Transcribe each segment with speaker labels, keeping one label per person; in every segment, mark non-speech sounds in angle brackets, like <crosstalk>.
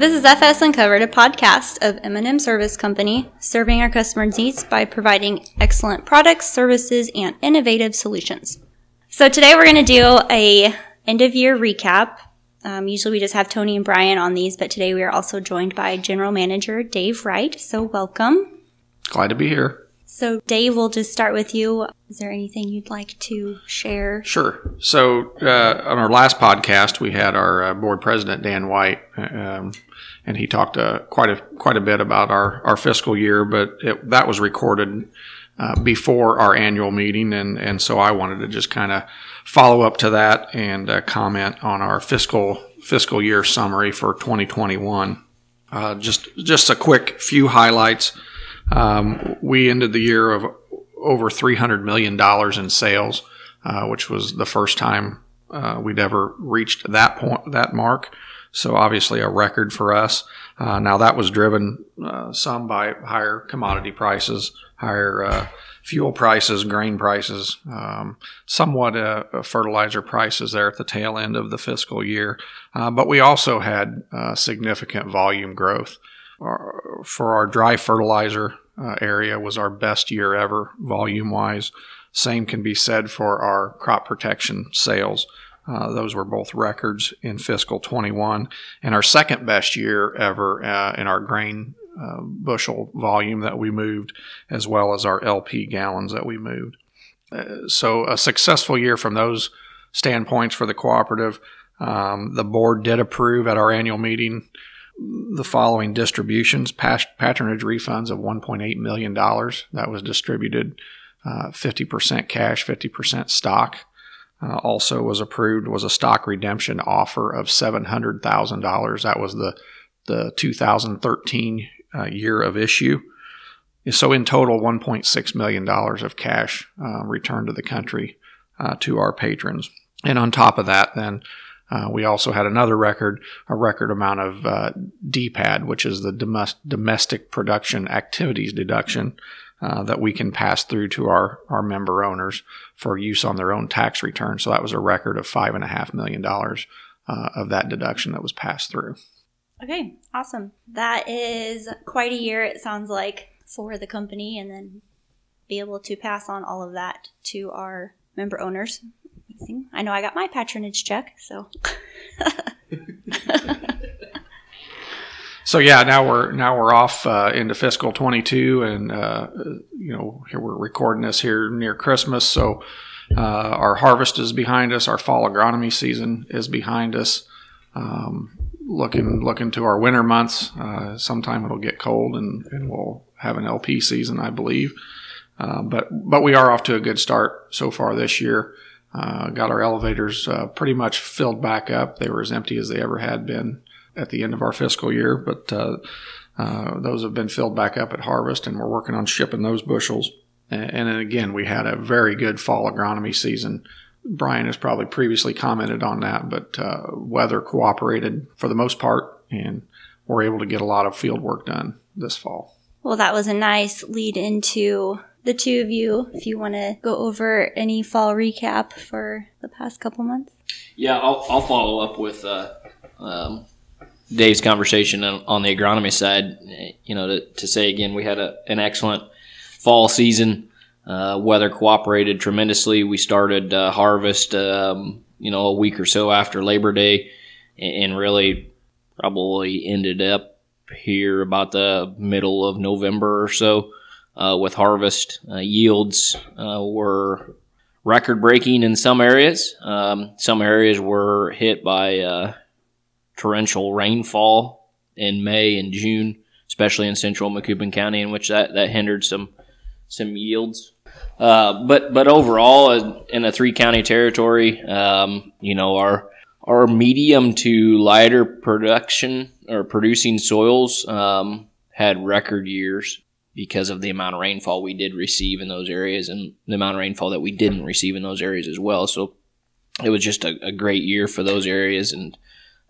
Speaker 1: This is FS Uncovered, a podcast of M&M Service Company, serving our customers' needs by providing excellent products, services, and innovative solutions. So today we're going to do a end of year recap. Um, usually we just have Tony and Brian on these, but today we are also joined by General Manager Dave Wright. So welcome.
Speaker 2: Glad to be here.
Speaker 1: So Dave, we'll just start with you. Is there anything you'd like to share?
Speaker 2: Sure. So uh, on our last podcast, we had our uh, board president Dan White, um, and he talked uh, quite a quite a bit about our our fiscal year. But it, that was recorded uh, before our annual meeting, and and so I wanted to just kind of follow up to that and uh, comment on our fiscal fiscal year summary for 2021. Uh, just just a quick few highlights. Um, we ended the year of over $300 million in sales, uh, which was the first time uh, we'd ever reached that point, that mark. So obviously a record for us. Uh, now that was driven uh, some by higher commodity prices, higher uh, fuel prices, grain prices, um, somewhat uh, fertilizer prices there at the tail end of the fiscal year. but we also had significant volume growth for our dry fertilizer uh, area was our best year ever volume wise. Same can be said for our crop protection sales. Uh, those were both records in fiscal 21 and our second best year ever uh, in our grain uh, bushel volume that we moved as well as our LP gallons that we moved. Uh, so a successful year from those standpoints for the cooperative. Um, the board did approve at our annual meeting the following distributions. Patronage refunds of $1.8 million that was distributed uh, 50% cash 50% stock. Uh, also was approved was a stock redemption offer of $700000 that was the, the 2013 uh, year of issue. So in total $1.6 million of cash uh, returned to the country uh, to our patrons. And on top of that then uh, we also had another record, a record amount of uh, DPAD, which is the domestic production activities deduction uh, that we can pass through to our, our member owners for use on their own tax return. So that was a record of $5.5 million uh, of that deduction that was passed through.
Speaker 1: Okay, awesome. That is quite a year, it sounds like, for the company, and then be able to pass on all of that to our member owners I know I got my patronage check, so.
Speaker 2: so yeah, now we're now we're off uh, into fiscal 22, and uh, you know here we're recording this here near Christmas, so uh, our harvest is behind us, our fall agronomy season is behind us. Um, looking looking to our winter months, uh, sometime it'll get cold, and, and we'll have an LP season, I believe. Uh, but but we are off to a good start so far this year. Uh, got our elevators uh, pretty much filled back up. They were as empty as they ever had been at the end of our fiscal year, but uh, uh those have been filled back up at harvest, and we're working on shipping those bushels. And, and again, we had a very good fall agronomy season. Brian has probably previously commented on that, but uh, weather cooperated for the most part, and we're able to get a lot of field work done this fall.
Speaker 1: Well, that was a nice lead into the two of you if you want to go over any fall recap for the past couple months.
Speaker 3: Yeah, I'll, I'll follow up with uh, um, Dave's conversation on, the agronomy side. You know, to, to say again, we had a, an excellent fall season. Uh, weather cooperated tremendously. We started uh, harvest, um, you know, a week or so after Labor Day, and, and really probably ended up here about the middle of November or so uh, with harvest. Uh, yields uh, were record breaking in some areas. Um, some areas were hit by uh, torrential rainfall in May and June, especially in central Macoupin County, in which that, that hindered some some yields. Uh, but but overall, uh, in a three county territory, um, you know our our medium to lighter production or producing soils um, had record years because of the amount of rainfall we did receive in those areas and the amount of rainfall that we didn't receive in those areas as well. So it was just a, a great year for those areas. And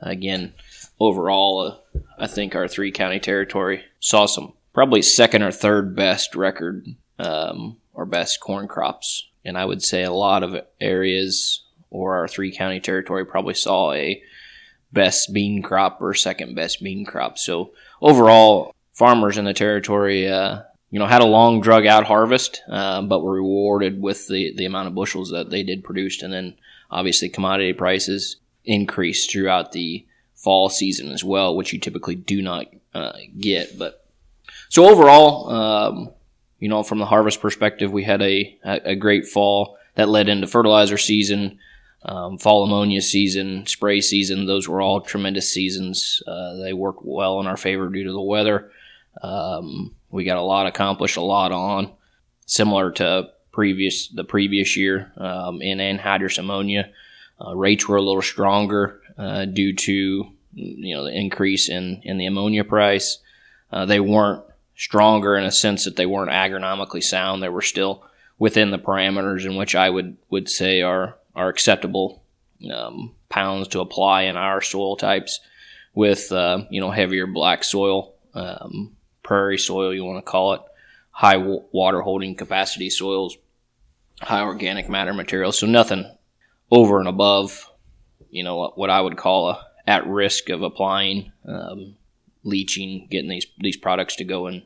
Speaker 3: again, overall, uh, I think our three county territory saw some probably second or third best record um, or best corn crops. And I would say a lot of areas or our three county territory probably saw a best bean crop or second best bean crop. So overall, farmers in the territory, uh, you know, had a long drug out harvest, uh, but were rewarded with the, the amount of bushels that they did produce. And then obviously commodity prices increased throughout the fall season as well, which you typically do not uh, get. But so overall, um, you know, from the harvest perspective, we had a, a, great fall that led into fertilizer season, um, fall ammonia season, spray season. Those were all tremendous seasons. Uh, they worked well in our favor due to the weather. Um, we got a lot accomplished, a lot on, similar to previous the previous year um, in anhydrous ammonia. Uh, rates were a little stronger uh, due to you know the increase in in the ammonia price. Uh, they weren't stronger in a sense that they weren't agronomically sound. They were still within the parameters in which I would would say are are acceptable um, pounds to apply in our soil types. With uh, you know heavier black soil, um, prairie soil, you want to call it, high water holding capacity soils, high organic matter material. So nothing over and above, you know, what I would call a at risk of applying um, leaching, getting these these products to go in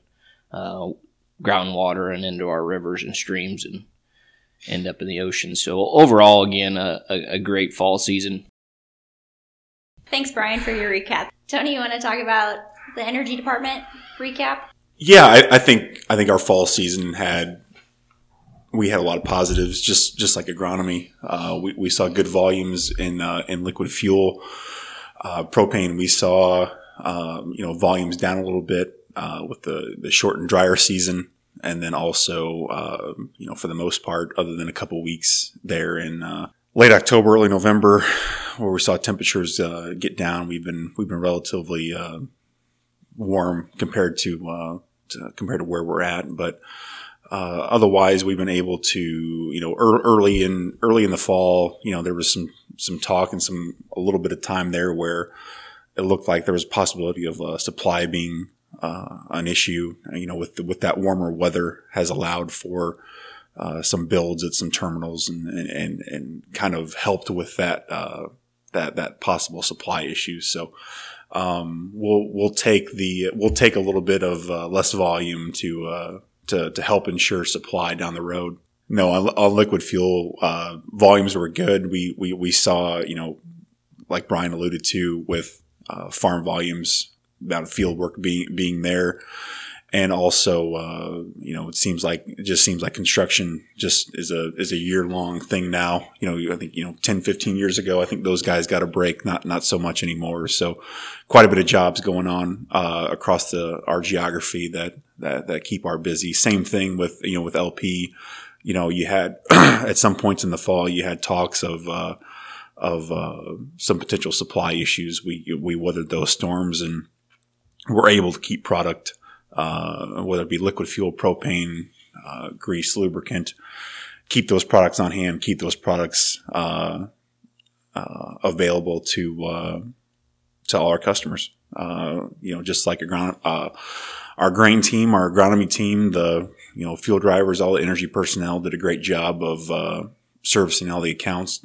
Speaker 3: uh, groundwater and into our rivers and streams and end up in the ocean. So overall, again, a, a great fall season.
Speaker 1: Thanks, Brian, for your recap. Tony, you want to talk about the energy department recap?
Speaker 4: Yeah, I, I, think I think our fall season had we had a lot of positives, just just like agronomy. Uh, we, we saw good volumes in uh, in liquid fuel, uh, propane. We saw um, you know volumes down a little bit uh, with the the short and drier season, and then also uh, you know for the most part, other than a couple weeks there in uh, late October, early November, where we saw temperatures get down, we've been we've been relatively warm compared to, uh, to, compared to where we're at. But uh, otherwise, we've been able to, you know, er- early in early in the fall, you know, there was some some talk and some a little bit of time there where it looked like there was a possibility of uh, supply being uh, an issue. You know, with the, with that warmer weather has allowed for uh, some builds at some terminals and, and, and, kind of helped with that, uh, that, that possible supply issue. So, um, we'll we'll take the we'll take a little bit of uh, less volume to uh, to to help ensure supply down the road. No, on, on liquid fuel uh, volumes were good. We we we saw you know like Brian alluded to with uh, farm volumes, amount of field work being being there and also uh, you know it seems like it just seems like construction just is a is a year long thing now. You know i think you know 10 15 years ago i think those guys got a break not not so much anymore. So quite a bit of jobs going on uh, across the our geography that that that keep our busy. Same thing with you know with lp you know you had <clears throat> at some points in the fall you had talks of uh, of uh, some potential supply issues. We we weathered those storms and were able to keep product uh, whether it be liquid fuel, propane, uh, grease, lubricant. Keep those products on hand. Keep those products uh, uh available to uh, to all our customers. Uh, you know, just like a our grain team, our agronomy team, the you know field drivers, all the energy personnel did a great job of servicing all the accounts.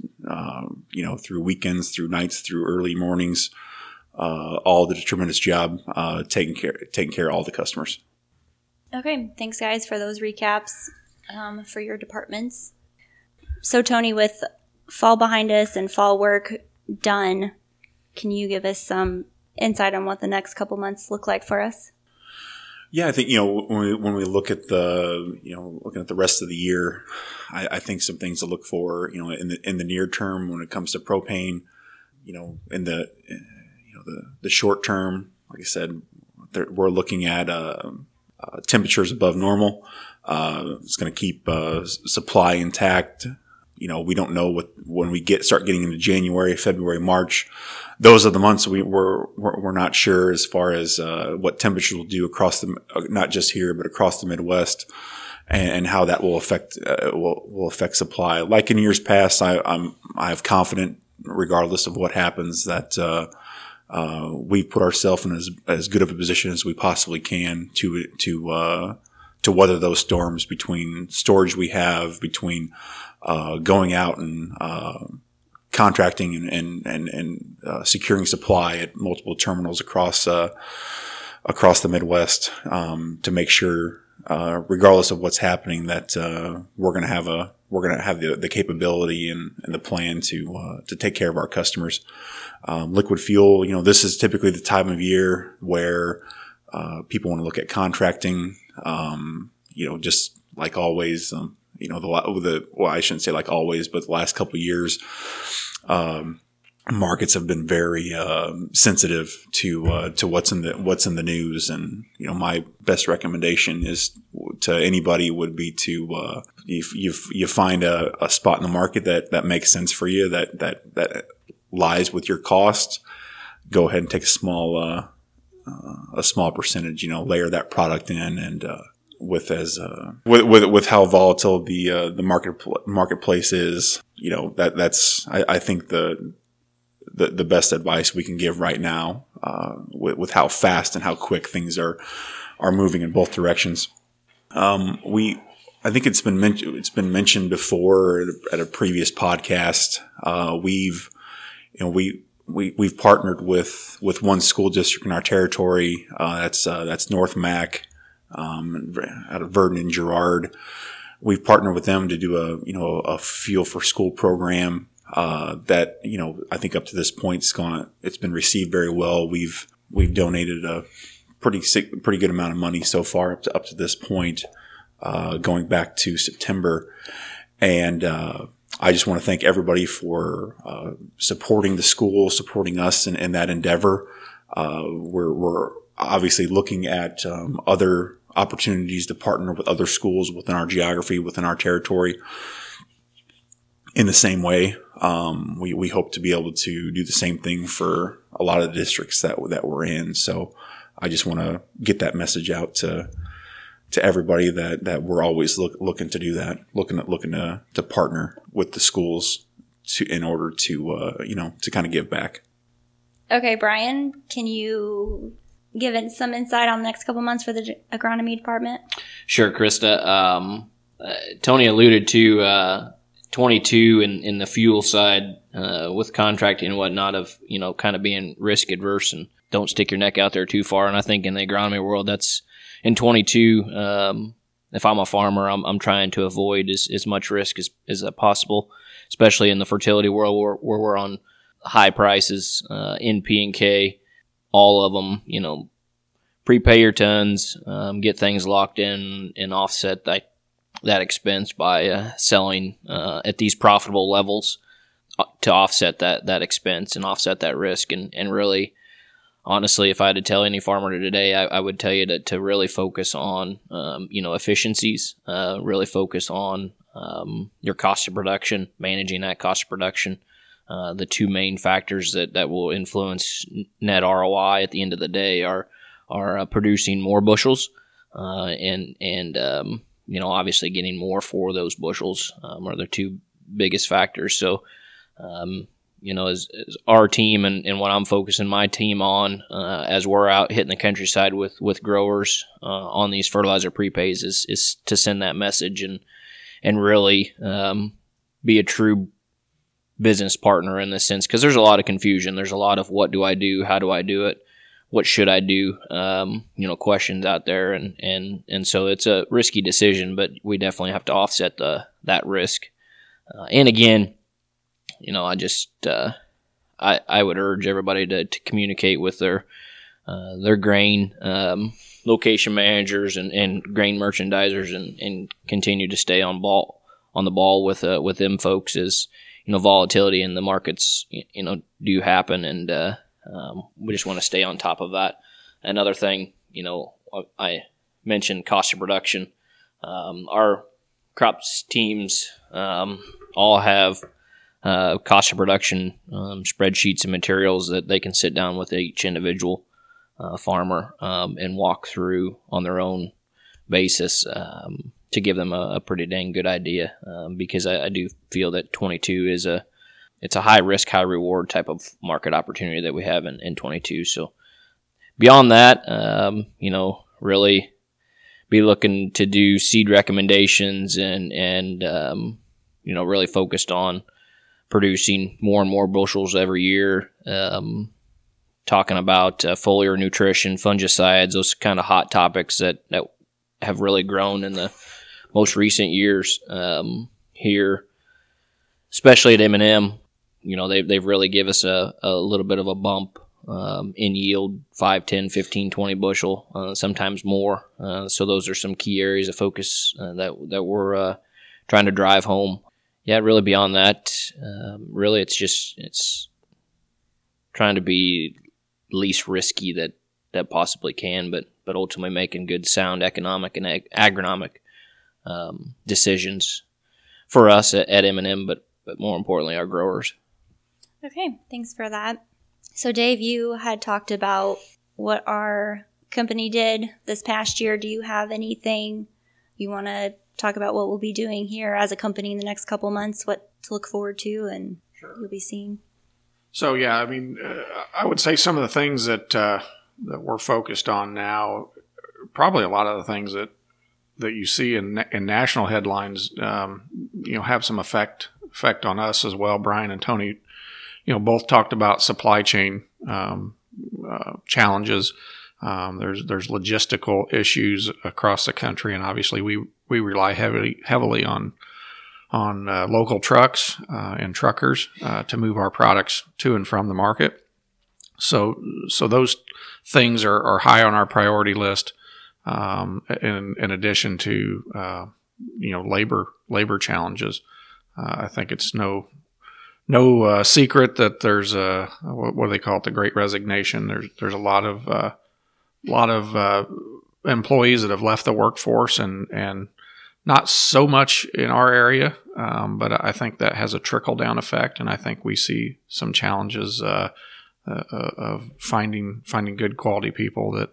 Speaker 4: you know, through weekends, through nights, through early mornings all did a tremendous job uh, taking care taking care of all the customers.
Speaker 1: Okay, thanks guys for those recaps um, for your departments. So Tony, with fall behind us and fall work done, can you give us some insight on what the next couple months look like for us?
Speaker 4: Yeah, I think you know when we when we look at the you know looking at the rest of the year, I, I think some things to look for you know in the in the near term when it comes to propane, you know in the know, the, the short term, like I said, we're looking at uh, uh, temperatures above normal. Uh, it's going to keep uh, supply intact. You know, we don't know what when we get start getting into January, February, March. Those are the months we we're we're, not sure as far as uh, what temperatures will do across the uh, not just here but across the Midwest and, how that will affect uh, will, will affect supply. Like in years past, I, I'm I have confident, regardless of what happens, that uh, uh, we've put ourselves in as, as good of a position as we possibly can to to uh, to weather those storms between storage we have, between uh, going out and uh, contracting and and and, and uh, securing supply at multiple terminals across uh, across the Midwest um, to make sure, uh, regardless of what's happening, that uh, we're going to have a we're going to have the, the capability and, and the plan to uh, to take care of our customers. Um, liquid fuel, you know, this is typically the time of year where uh, people want to look at contracting. Um, you know, just like always, um, you know, the, the, well, I shouldn't say like always, but the last couple years, um, markets have been very uh, sensitive to uh, to what's in the what's in the news, and you know my best recommendation is to anybody would be to uh, if you you find a, a, spot in the market that that makes sense for you that that that lies with your cost, go ahead and take a small uh, uh, a small percentage, you know, layer that product in and uh, with as with, with with how volatile the the market marketplace is, you know that that's I, I, think the, the the best advice we can give right now uh, with, with how fast and how quick things are are moving in both directions. Um, we I think it's been mentioned it's been mentioned before at a previous podcast. Uh, we've you know we we we've partnered with with one school district in our territory. Uh, that's uh, that's North Mac um, out of Virden and Girard. We've partnered with them to do a you know a fuel for school program uh, that you know I think up to this point it's gone it's been received very well. We've we've donated a pretty pretty good amount of money so far up to up to this point, uh, going back to September, and uh, I just want to thank everybody for uh, supporting the school, supporting us in, in that endeavor. Uh, we're, we're obviously looking at um, other opportunities to partner with other schools within our geography, within our territory. In the same way, um, we, we hope to be able to do the same thing for a lot of the districts that that we're in. So I just want to get that message out to to everybody that that we're always look, looking to do that, looking at looking to to partner with the schools to in order to uh, you know to kind of give back.
Speaker 1: Okay, Brian, can you give it some insight on the next couple months for the agronomy department?
Speaker 3: Sure, Krista. Um, uh, Tony alluded to uh, 22 in, in the fuel side uh, with contracting and whatnot of you know kind of being risk adverse and don't stick your neck out there too far. And I think in the agronomy world, that's in 22. Um, if I'm a farmer, I'm, I'm trying to avoid as, as much risk as, as possible, especially in the fertility world where, where we're on high prices, uh, NP and K all of them, you know, prepay your tons, um, get things locked in, and offset that that expense by uh, selling uh, at these profitable levels uh, to offset that that expense and offset that risk. And and really, honestly, if I had to tell any farmer today, I, I would tell you to, to really focus on um, you know efficiencies, uh, really focus on um, your cost of production, managing that cost of production. Uh, the two main factors that, that will influence net ROI at the end of the day are are uh, producing more bushels and and um, you know obviously getting more for those bushels um, are the two biggest factors. So um, you know as, as, our team and, and what I'm focusing my team on uh, as we're out hitting the countryside with with growers uh, on these fertilizer prepays is is to send that message and and really um, be a true business partner in this sense because there's a lot of confusion. There's a lot of what do I do? How do I do it? What should I do? Um, you know, questions out there, and and and so it's a risky decision, but we definitely have to offset the that risk. Uh, and again, you know, I just uh, I I would urge everybody to, to communicate with their uh, their grain um, location managers and, and grain merchandisers and, and continue to stay on ball on the ball with uh, with them folks as you know volatility in the markets you know do happen, and uh, um, we just want to stay on top of that. Another thing, you know, I mentioned cost of production. Um, our crops teams um, all have uh, cost of production um, spreadsheets and materials that they can sit down with each individual uh, farmer um, and walk through on their own basis um, to give them a, a pretty dang good idea because I, I, do feel that 22 is a it's a high risk high reward type of market opportunity that we have in, in 22 so beyond that um, you know really be looking to do seed recommendations and and um, you know really focused on producing more and more bushels every year. Um, talking about uh, foliar nutrition, fungicides, those kind of hot topics that, that have really grown in the most recent years um, here, especially at M&M. You know, they've, they've really give us a, a little bit of a bump um, in yield 5, 10, 15, 20 bushel, uh, sometimes more. Uh, so those are some key areas of focus uh, that, that we're uh, trying to drive home. Yeah, really beyond that, um, really it's just, it's trying to be least risky that, that possibly can, but, but ultimately making good sound economic and ag- agronomic um, decisions for us at, at M&M, but, but more importantly, our growers.
Speaker 1: Okay, thanks for that. So, Dave, you had talked about what our company did this past year. Do you have anything you want to talk about what we'll be doing here as a company in the next couple months, what to look forward to, and sure. you'll be seeing?
Speaker 2: So, yeah, I mean, uh, I would say some of the things that uh, that we're focused on now, probably a lot of the things that that you see in in national headlines, um, you know, have some effect effect on us as well. Brian and Tony you know, both talked about supply chain um, uh, challenges. Um, there's there's logistical issues across the country, and obviously we we rely heavily heavily on on uh, local trucks uh, and truckers uh, to move our products to and from the market. So so those things are, are high on our priority list. Um, in in addition to uh, you know labor labor challenges, uh, I think it's no no uh, secret that there's a what, do they call it the Great Resignation. There's there's a lot of uh, lot of uh, employees that have left the workforce and and not so much in our area, um, but I think that has a trickle down effect, and I think we see some challenges uh, uh, uh, of finding finding good quality people that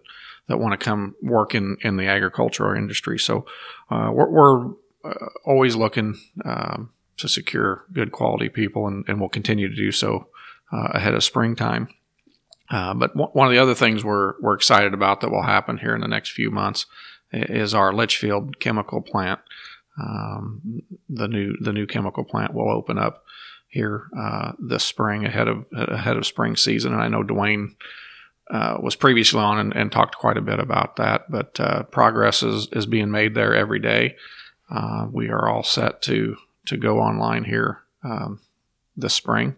Speaker 2: that want to come work in in the agricultural industry. So we're, we're always looking. Um, to secure good quality people, and, and we'll continue to do so uh, ahead of springtime. Uh, but w- one of the other things we're we're excited about that will happen here in the next few months is our Litchfield chemical plant. Um, the new the new chemical plant will open up here uh, this spring ahead of ahead of spring season, and I know Dwayne. Uh, was previously on and, and, talked quite a bit about that, but uh, progress is, is being made there every day. Uh, we are all set to to go online here um, this spring,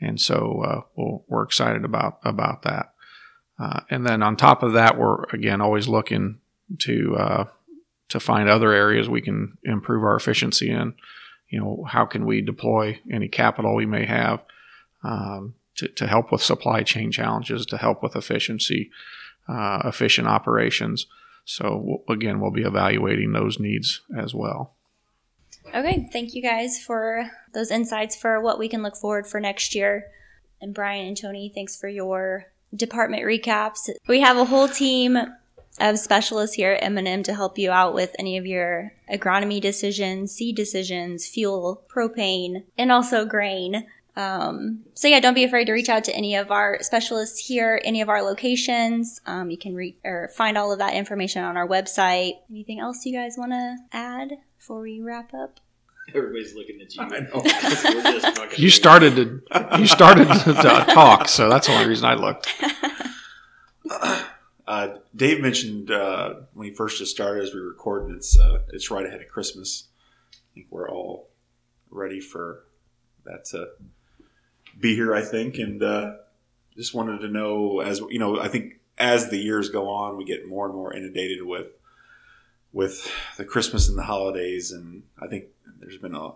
Speaker 2: and so uh, we we are excited about about that. Uh, and then on top of that, we're again always looking to uh, to find other areas we can improve our efficiency in. You know, how can we deploy any capital we may have um, to, to help with supply chain challenges, to help with efficiency, uh, efficient operations. So again, we'll be evaluating those needs as well.
Speaker 1: Okay, thank you guys for those insights for what we can look forward for next year. And Brian and Tony, thanks for your department recaps. We have a whole team of specialists here at M&M to help you out with any of your agronomy decisions, seed decisions, fuel, propane, and also grain. Um, so yeah, don't be afraid to reach out to any of our specialists here, any of our locations. Um, you can re- or find all of that information on our website. Anything else you guys want to add? Before we wrap up?
Speaker 3: Everybody's looking at you. I
Speaker 2: know. <laughs> you started to you started to, talk, so that's the only reason I looked. <laughs>
Speaker 4: Uh, Dave mentioned uh, when he first just started as we recorded, it's uh, it's right ahead of Christmas. I think we're all ready for that to be here. I think, and uh, just wanted to know as you know, I think as the years go on, we get more and more inundated with with the Christmas and the holidays, and I think there's been a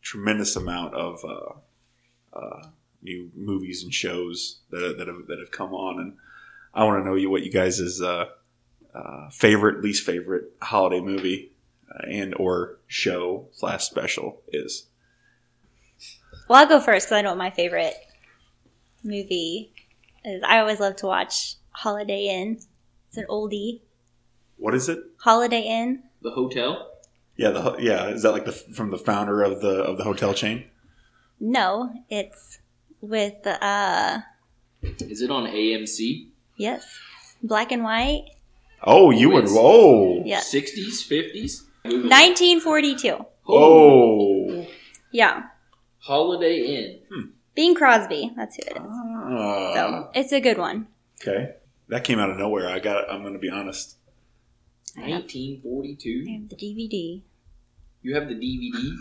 Speaker 4: tremendous amount of uh, uh, new movies and shows that, that have that have come on, and I want to know you what you guys' uh, uh, favorite, least favorite holiday movie uh, and or show slash special is.
Speaker 1: Well, I'll go first because I know what my favorite movie is. I always love to watch Holiday Inn. It's an oldie.
Speaker 4: What is it?
Speaker 1: Holiday Inn.
Speaker 3: The hotel.
Speaker 4: Yeah, the yeah. Is that like the from the founder of the of the hotel chain?
Speaker 1: No, it's with uh
Speaker 3: Is it on AMC?
Speaker 1: Yes, black and white.
Speaker 4: Oh, you would. Whoa.
Speaker 1: Yeah.
Speaker 3: Sixties, fifties.
Speaker 1: Nineteen forty-two.
Speaker 4: Oh.
Speaker 1: Yeah.
Speaker 3: Holiday Inn.
Speaker 1: Bing Crosby. That's who it is.
Speaker 4: Uh,
Speaker 1: So it's a good one.
Speaker 4: okay, that came out of nowhere. I got. I'm going to be honest.
Speaker 1: I have,
Speaker 3: 1942.
Speaker 1: I have the DVD.
Speaker 3: You have the DVD.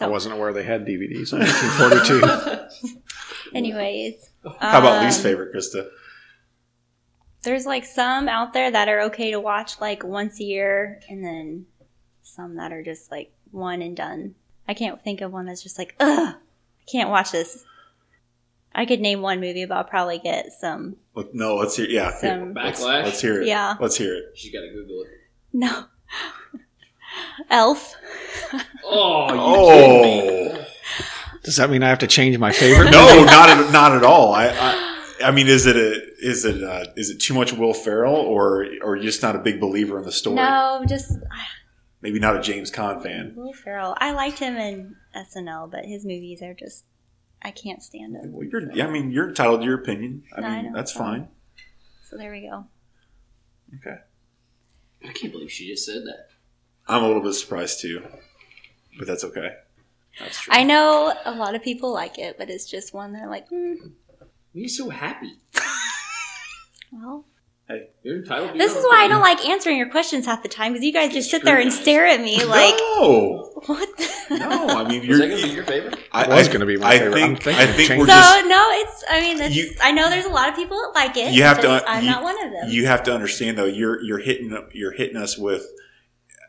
Speaker 2: I wasn't aware they had DVDs in 1942. <laughs>
Speaker 1: anyways,
Speaker 4: How about
Speaker 1: um,
Speaker 4: least favorite, Krista?
Speaker 1: There's like some out there that are okay to watch like once a year, and then some that are just like one and done. I can't think of one that's just like, ugh, I can't watch this. I could name one movie, but I'll probably get some.
Speaker 4: Look, No, let's hear. Yeah, here,
Speaker 1: Some-
Speaker 4: let's,
Speaker 3: Backlash?
Speaker 4: let's hear it.
Speaker 1: Yeah.
Speaker 4: let's hear it.
Speaker 3: She's got to Google it.
Speaker 1: No. Elf.
Speaker 3: Oh, you kidding me?
Speaker 4: Oh
Speaker 2: Does that mean I have to change my favorite?
Speaker 4: no, not at, not at all. I, I I mean, is it a is it uh is it too much Will Ferrell, or or you're just not a big believer in the story?
Speaker 1: No, just
Speaker 4: Maybe not a James Caan fan.
Speaker 1: Will Ferrell. I liked him in SNL, but his movies are just I can't stand them.
Speaker 4: Well, you're, yeah, I mean, you're entitled to your opinion. I
Speaker 1: No, I
Speaker 4: mean,
Speaker 1: know,
Speaker 4: that's
Speaker 1: it's fine.
Speaker 4: fine.
Speaker 1: So there we go.
Speaker 4: Okay,
Speaker 3: I can't believe she just said that.
Speaker 4: I'm a little bit surprised too, but that's okay.
Speaker 3: That's true.
Speaker 1: I know a lot of people like it, but it's just one that are like, hmm,
Speaker 3: You're so happy. <laughs>
Speaker 1: well.
Speaker 3: You're entitled. to
Speaker 1: This is why I don't like answering your questions half the time because you guys just sit there and stare at me like,
Speaker 4: no, <laughs>
Speaker 1: what? The?
Speaker 4: no. I mean, you're.
Speaker 3: that gonna be your favorite?
Speaker 4: I,
Speaker 2: It was
Speaker 4: I-
Speaker 2: gonna be my
Speaker 4: I
Speaker 2: favorite. I'm
Speaker 4: think. I
Speaker 2: of
Speaker 4: think
Speaker 2: changing
Speaker 4: we're
Speaker 1: So
Speaker 4: just.
Speaker 1: no, it's. I mean, it's,
Speaker 4: You-
Speaker 1: I know there's a lot of people that like it.
Speaker 4: You have to.
Speaker 1: I'm
Speaker 4: you-
Speaker 1: not one of them.
Speaker 4: You have to understand though. You're you're hitting you're hitting us with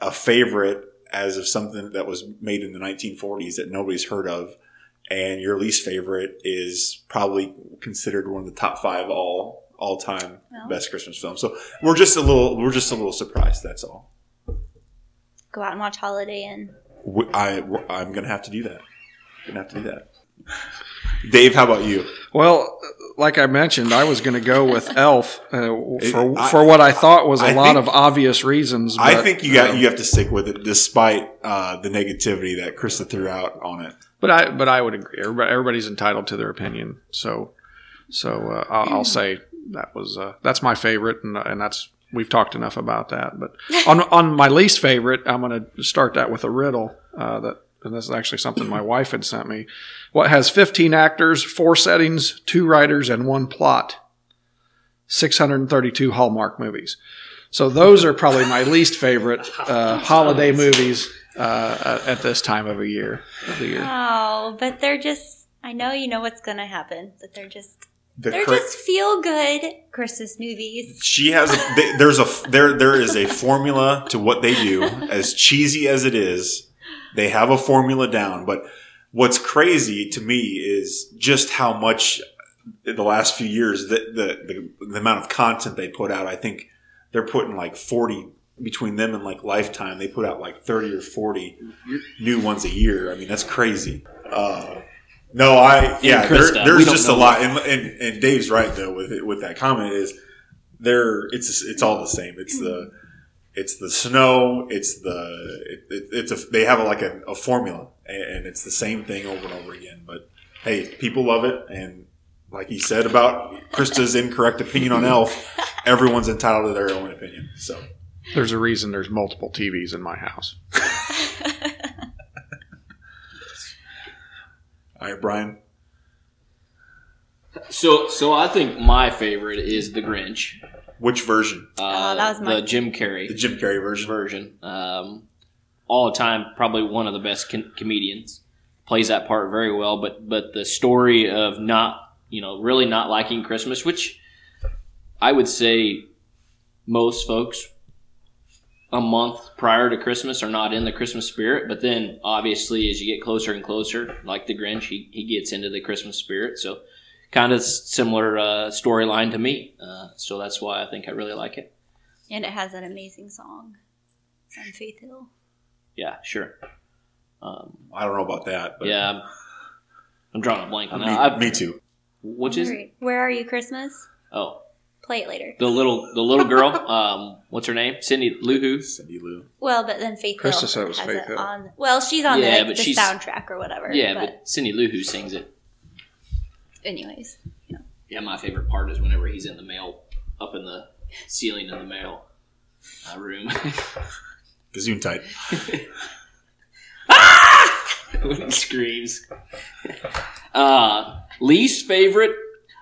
Speaker 4: a favorite as of something that was made in the 1940s that nobody's heard of, and your least favorite is probably considered one of the top five all all time
Speaker 1: Well.
Speaker 4: best Christmas film. So we're just a little we're just a little surprised. That's all.
Speaker 1: Go out and watch Holiday Inn.
Speaker 4: We- I I'm gonna have to do that. Gonna have to do that. Dave, how about you?
Speaker 2: Well, like I mentioned, I was going to go with <laughs> Elf uh, for
Speaker 4: I-
Speaker 2: for what I thought was a
Speaker 4: I
Speaker 2: lot
Speaker 4: think-
Speaker 2: of obvious reasons.
Speaker 4: I think you got
Speaker 2: um,
Speaker 4: you have to stick with it despite uh, the negativity that Krista threw out on it.
Speaker 2: But I but I would agree. Everybody, everybody's entitled to their opinion. So so uh, I'll, I'll say that was uh, that's my favorite, and, and that's we've talked enough about that. But on on my least favorite, I'm going to start that with a riddle uh, that. And this is actually something my wife had sent me. What has 15 actors, four settings, two writers, and one plot? 632 Hallmark movies. So those are probably my least favorite uh, <laughs> holiday movies uh, at this time of a year of the year.
Speaker 1: Oh, but they're just. I know you know what's gonna happen, but they're just.
Speaker 4: The
Speaker 1: They're
Speaker 4: cra-
Speaker 1: just feel good Christmas movies.
Speaker 4: she has a, they, there's a there there is a formula to what they do as cheesy as it is they have a formula down. But what's crazy to me is just how much in the last few years the, the the the amount of content they put out i think they're putting like 40 between them and like lifetime they put out like 30 or 40 new ones a year. I mean that's crazy. Uh no, I yeah. There, there's just a lot, and, and and Dave's right though with it, with that comment is there. It's it's all the same. It's the it's the snow. It's the it, it, it's a they have a, like a, a formula, and, and it's the same thing over and over again. But hey, people love it, and like he said about Krista's incorrect opinion on Elf, <laughs> everyone's entitled to their own opinion. So
Speaker 2: There's a reason there's multiple TVs in my house. <laughs>
Speaker 4: all right, Brian.
Speaker 3: So, so I think my favorite is the Grinch.
Speaker 4: Which version?
Speaker 3: Uh,
Speaker 1: Oh, that was my-
Speaker 3: the Jim Carrey
Speaker 4: The Jim Carrey version.
Speaker 3: version. Um, all the time, probably one of the best com- comedians. Plays that part very well. But but the story of not you know really not liking Christmas, which I would say most folks a month prior to Christmas are not in the Christmas spirit. But then obviously as you get closer and closer, like the Grinch, he, he gets into the Christmas spirit. So kind of similar uh, storyline to me. Uh, so that's why I think I really like it.
Speaker 1: And it has that amazing song on Faith Hill.
Speaker 3: Yeah, sure. Um,
Speaker 4: I don't know about that, but
Speaker 3: yeah, I'm, I'm drawing a blank on
Speaker 4: me,
Speaker 3: that. I've-
Speaker 4: me too.
Speaker 3: Which is
Speaker 1: Where, where are you, Christmas?
Speaker 3: oh
Speaker 1: Play it later.
Speaker 3: the little the little girl. <laughs> Um, what's her name? Cindy Lou Who.
Speaker 4: Cindy Lou.
Speaker 1: Well, but then Faith
Speaker 2: Krista
Speaker 1: Hill
Speaker 2: said it was
Speaker 1: has
Speaker 2: Faith
Speaker 1: it
Speaker 2: Hill.
Speaker 1: on. Well, she's on
Speaker 3: Yeah,
Speaker 1: the,
Speaker 3: but
Speaker 1: the
Speaker 3: she's-
Speaker 1: soundtrack or whatever.
Speaker 3: Yeah,
Speaker 1: but,
Speaker 3: but Cindy Lou Who sings it.
Speaker 1: anyways,
Speaker 3: Yeah, my favorite part is whenever he's in the mail, up in the ceiling in the mail uh, room. <laughs>
Speaker 4: Gazoon type. <laughs>
Speaker 3: when he screams. Uh, least favorite.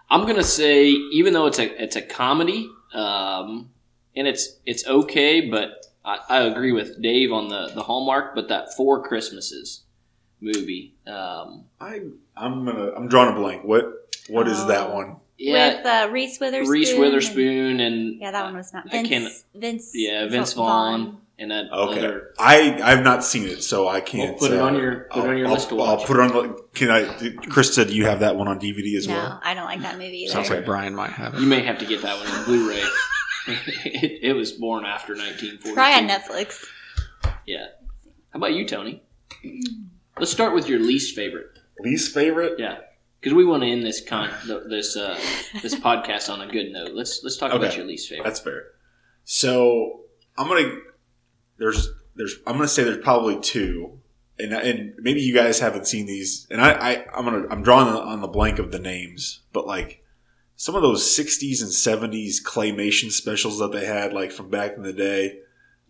Speaker 3: I'm gonna say, even though it's a it's a comedy, um, and it's it's okay, but I, I agree with Dave on the the Hallmark. But that Four Christmases movie, um,
Speaker 4: I I'm gonna I'm drawing a blank. What what is that
Speaker 1: Oh.
Speaker 4: one?
Speaker 3: yeah,
Speaker 1: With uh, Reese Witherspoon.
Speaker 3: Reese Witherspoon and
Speaker 1: yeah, that one was not. Vince.
Speaker 3: can't-
Speaker 1: Vince.
Speaker 3: yeah Vince Vaughn and that
Speaker 4: Okay,
Speaker 3: other.
Speaker 4: I I've not seen it, so I can't.
Speaker 3: Well, put it
Speaker 4: uh,
Speaker 3: on your- put it on your
Speaker 4: I'll-
Speaker 3: list to
Speaker 4: I'll, put it on. the Can I? Chris do you have that one on DVD as
Speaker 1: No,
Speaker 4: well?
Speaker 1: I don't like that movie either.
Speaker 2: Sounds like Brian might have it.
Speaker 3: You may have to get that one on Blu-ray. <laughs> it, it was born after 1942.
Speaker 1: Probably on Netflix.
Speaker 3: Yeah. How about you, Tony? Let's start with your least favorite.
Speaker 4: Least favorite?
Speaker 3: Yeah, because we want to end this con this uh, this podcast on a good note. Let's let's talk about your least favorite.
Speaker 4: That's fair. So I'm gonna there's there's I'm gonna say there's probably two, and and maybe you guys haven't seen these, and I, I I'm gonna I'm drawing on the blank of the names, but like some of those 60s and 70s claymation specials that they had, like from back in the day.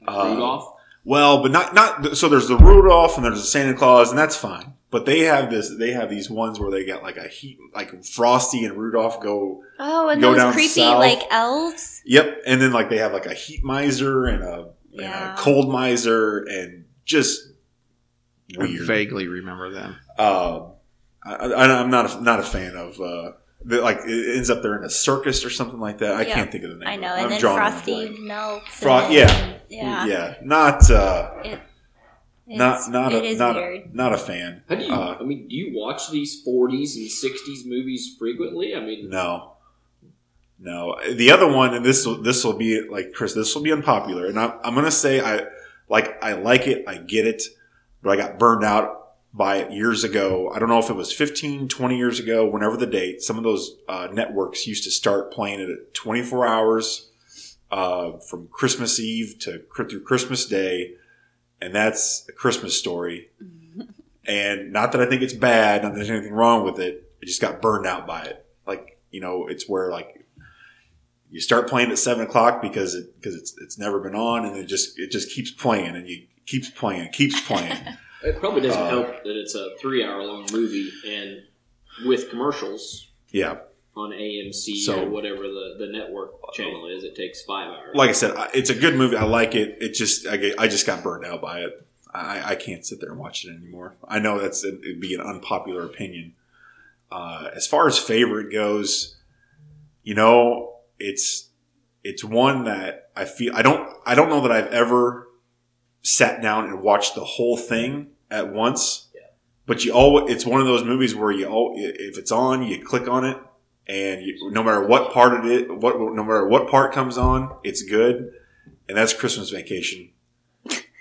Speaker 4: Uh,
Speaker 3: Rudolph.
Speaker 4: Well, but not not so. There's the Rudolph and there's the Santa Claus, and that's fine. But they have this. They have these ones where they got like a heat, like Frosty and Rudolph go
Speaker 1: Oh, and
Speaker 4: Go
Speaker 1: those
Speaker 4: down
Speaker 1: creepy
Speaker 4: south.
Speaker 1: like elves.
Speaker 4: Yep, and then like they have like a heat miser and a,
Speaker 1: Yeah.
Speaker 4: and a cold miser and just
Speaker 2: I vaguely remember them.
Speaker 4: Um, I, I, I'm not a, not a fan of uh, the, like it ends up there in a circus or something like that. I
Speaker 1: Yeah.
Speaker 4: can't think of the name.
Speaker 1: I know, and
Speaker 4: I'm
Speaker 1: then
Speaker 4: drawing the
Speaker 1: Frosty melts.
Speaker 4: Fro- yeah.
Speaker 1: yeah,
Speaker 4: Yeah, not uh,
Speaker 1: It,
Speaker 4: not
Speaker 1: it's-
Speaker 4: not
Speaker 1: it
Speaker 4: a not,
Speaker 1: weird.
Speaker 4: not a fan.
Speaker 3: How do you?
Speaker 4: Uh,
Speaker 3: I mean, do you watch these 40s and 60s movies frequently? I mean,
Speaker 4: No. No. The other one, and this will this will be like Chris, this will be unpopular, and I'm I'm gonna say I like I like it, I get it, but I got burned out by it years ago. I don't know if it was 15, 20 years ago, whenever the date. Some of those uh, networks used to start playing it at 24 hours uh, from Christmas Eve to through Christmas Day, and that's a Christmas story. <laughs> And not that I think it's bad, not that there's anything wrong with it. I just got burned out by it. Like you know, it's where like you start playing at seven o'clock because it because it's it's never been on, and it just it just keeps playing, and you keeps playing, it keeps playing. <laughs>
Speaker 3: it probably doesn't
Speaker 4: Uh,
Speaker 3: help that it's a three-hour-long movie and with commercials
Speaker 4: yeah,
Speaker 3: on AMC
Speaker 4: So-
Speaker 3: or whatever the, the network channel is. It takes five hours.
Speaker 4: like I said, it's a good movie. I like it. It just I, get, I just got burned out by it. I, I can't sit there and watch it anymore. I know that's it'd be an unpopular opinion. Uh, as far as favorite goes, you know, it's it's one that I feel I don't I don't know that I've ever sat down and watched the whole thing at once.
Speaker 3: Yeah.
Speaker 4: But you all it's one of those movies where you all if it's on, you click on it and you, no matter what part of it, what no matter what part comes on, it's good, and that's Christmas Vacation.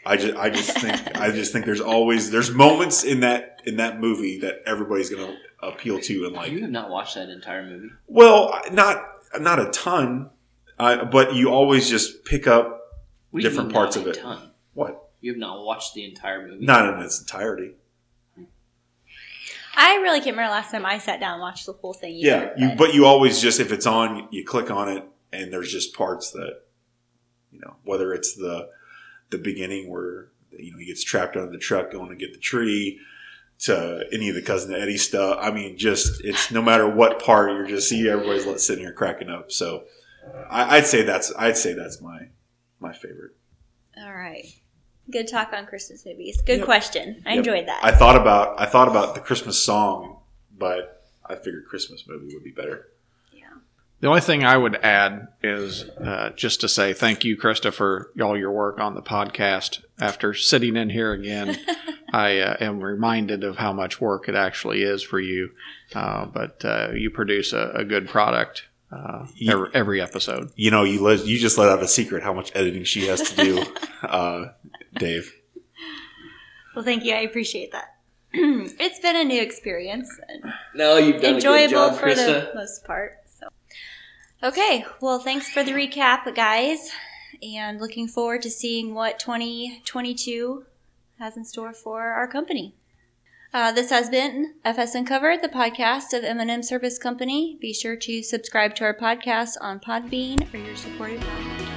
Speaker 4: I just, I just <laughs> think, I just think there's always there's moments in that in that movie that everybody's going to appeal to and like.
Speaker 3: you have not watched that entire movie.
Speaker 4: Well, not not a ton, uh, but you always just pick up
Speaker 3: What
Speaker 4: Different parts
Speaker 3: not
Speaker 4: of
Speaker 3: a
Speaker 4: it.
Speaker 3: Ton?
Speaker 4: what
Speaker 3: You have not watched the entire movie.
Speaker 4: not in its entirety.
Speaker 1: I really can't remember last time I sat down and watched the whole thing.
Speaker 4: Yeah,
Speaker 1: Either,
Speaker 4: you but you always just if it's on, you click on it, and there's just parts that you know whether it's the the beginning where you know he gets trapped under the truck going to get the tree to any of the cousin Eddie stuff. I mean, just it's no matter what part you're just see everybody's sitting here cracking up. So I, I'd say that's I'd say that's my my favorite.
Speaker 1: All right. Good talk on Christmas movies. Good
Speaker 4: Yep.
Speaker 1: question. I
Speaker 4: Yep.
Speaker 1: enjoyed that.
Speaker 4: I thought about I thought about the Christmas song, but I figured Christmas movie would be better. Yeah.
Speaker 2: The only thing I would add is uh, just to say thank you, Krista, for all your work on the podcast. After sitting in here again, <laughs> I uh, am reminded of how much work it actually is for you. Uh, but uh, you produce a, a good product uh,
Speaker 4: You-
Speaker 2: every, every episode.
Speaker 4: You know, you let you just let out a secret how much editing she has to do, <laughs> uh, Dave.
Speaker 1: well, thank you. I appreciate that. <clears throat> it's been a new experience and
Speaker 3: No, you've done a
Speaker 1: enjoyable
Speaker 3: good job,
Speaker 1: for
Speaker 3: Krista.
Speaker 1: the most part. So, okay. Well, thanks for the recap, guys, and looking forward to seeing what 2022 has in store for our company. Uh, this has been FS Uncovered, the podcast of M&M Service Company. Be sure to subscribe to our podcast on Podbean or your supported podcast.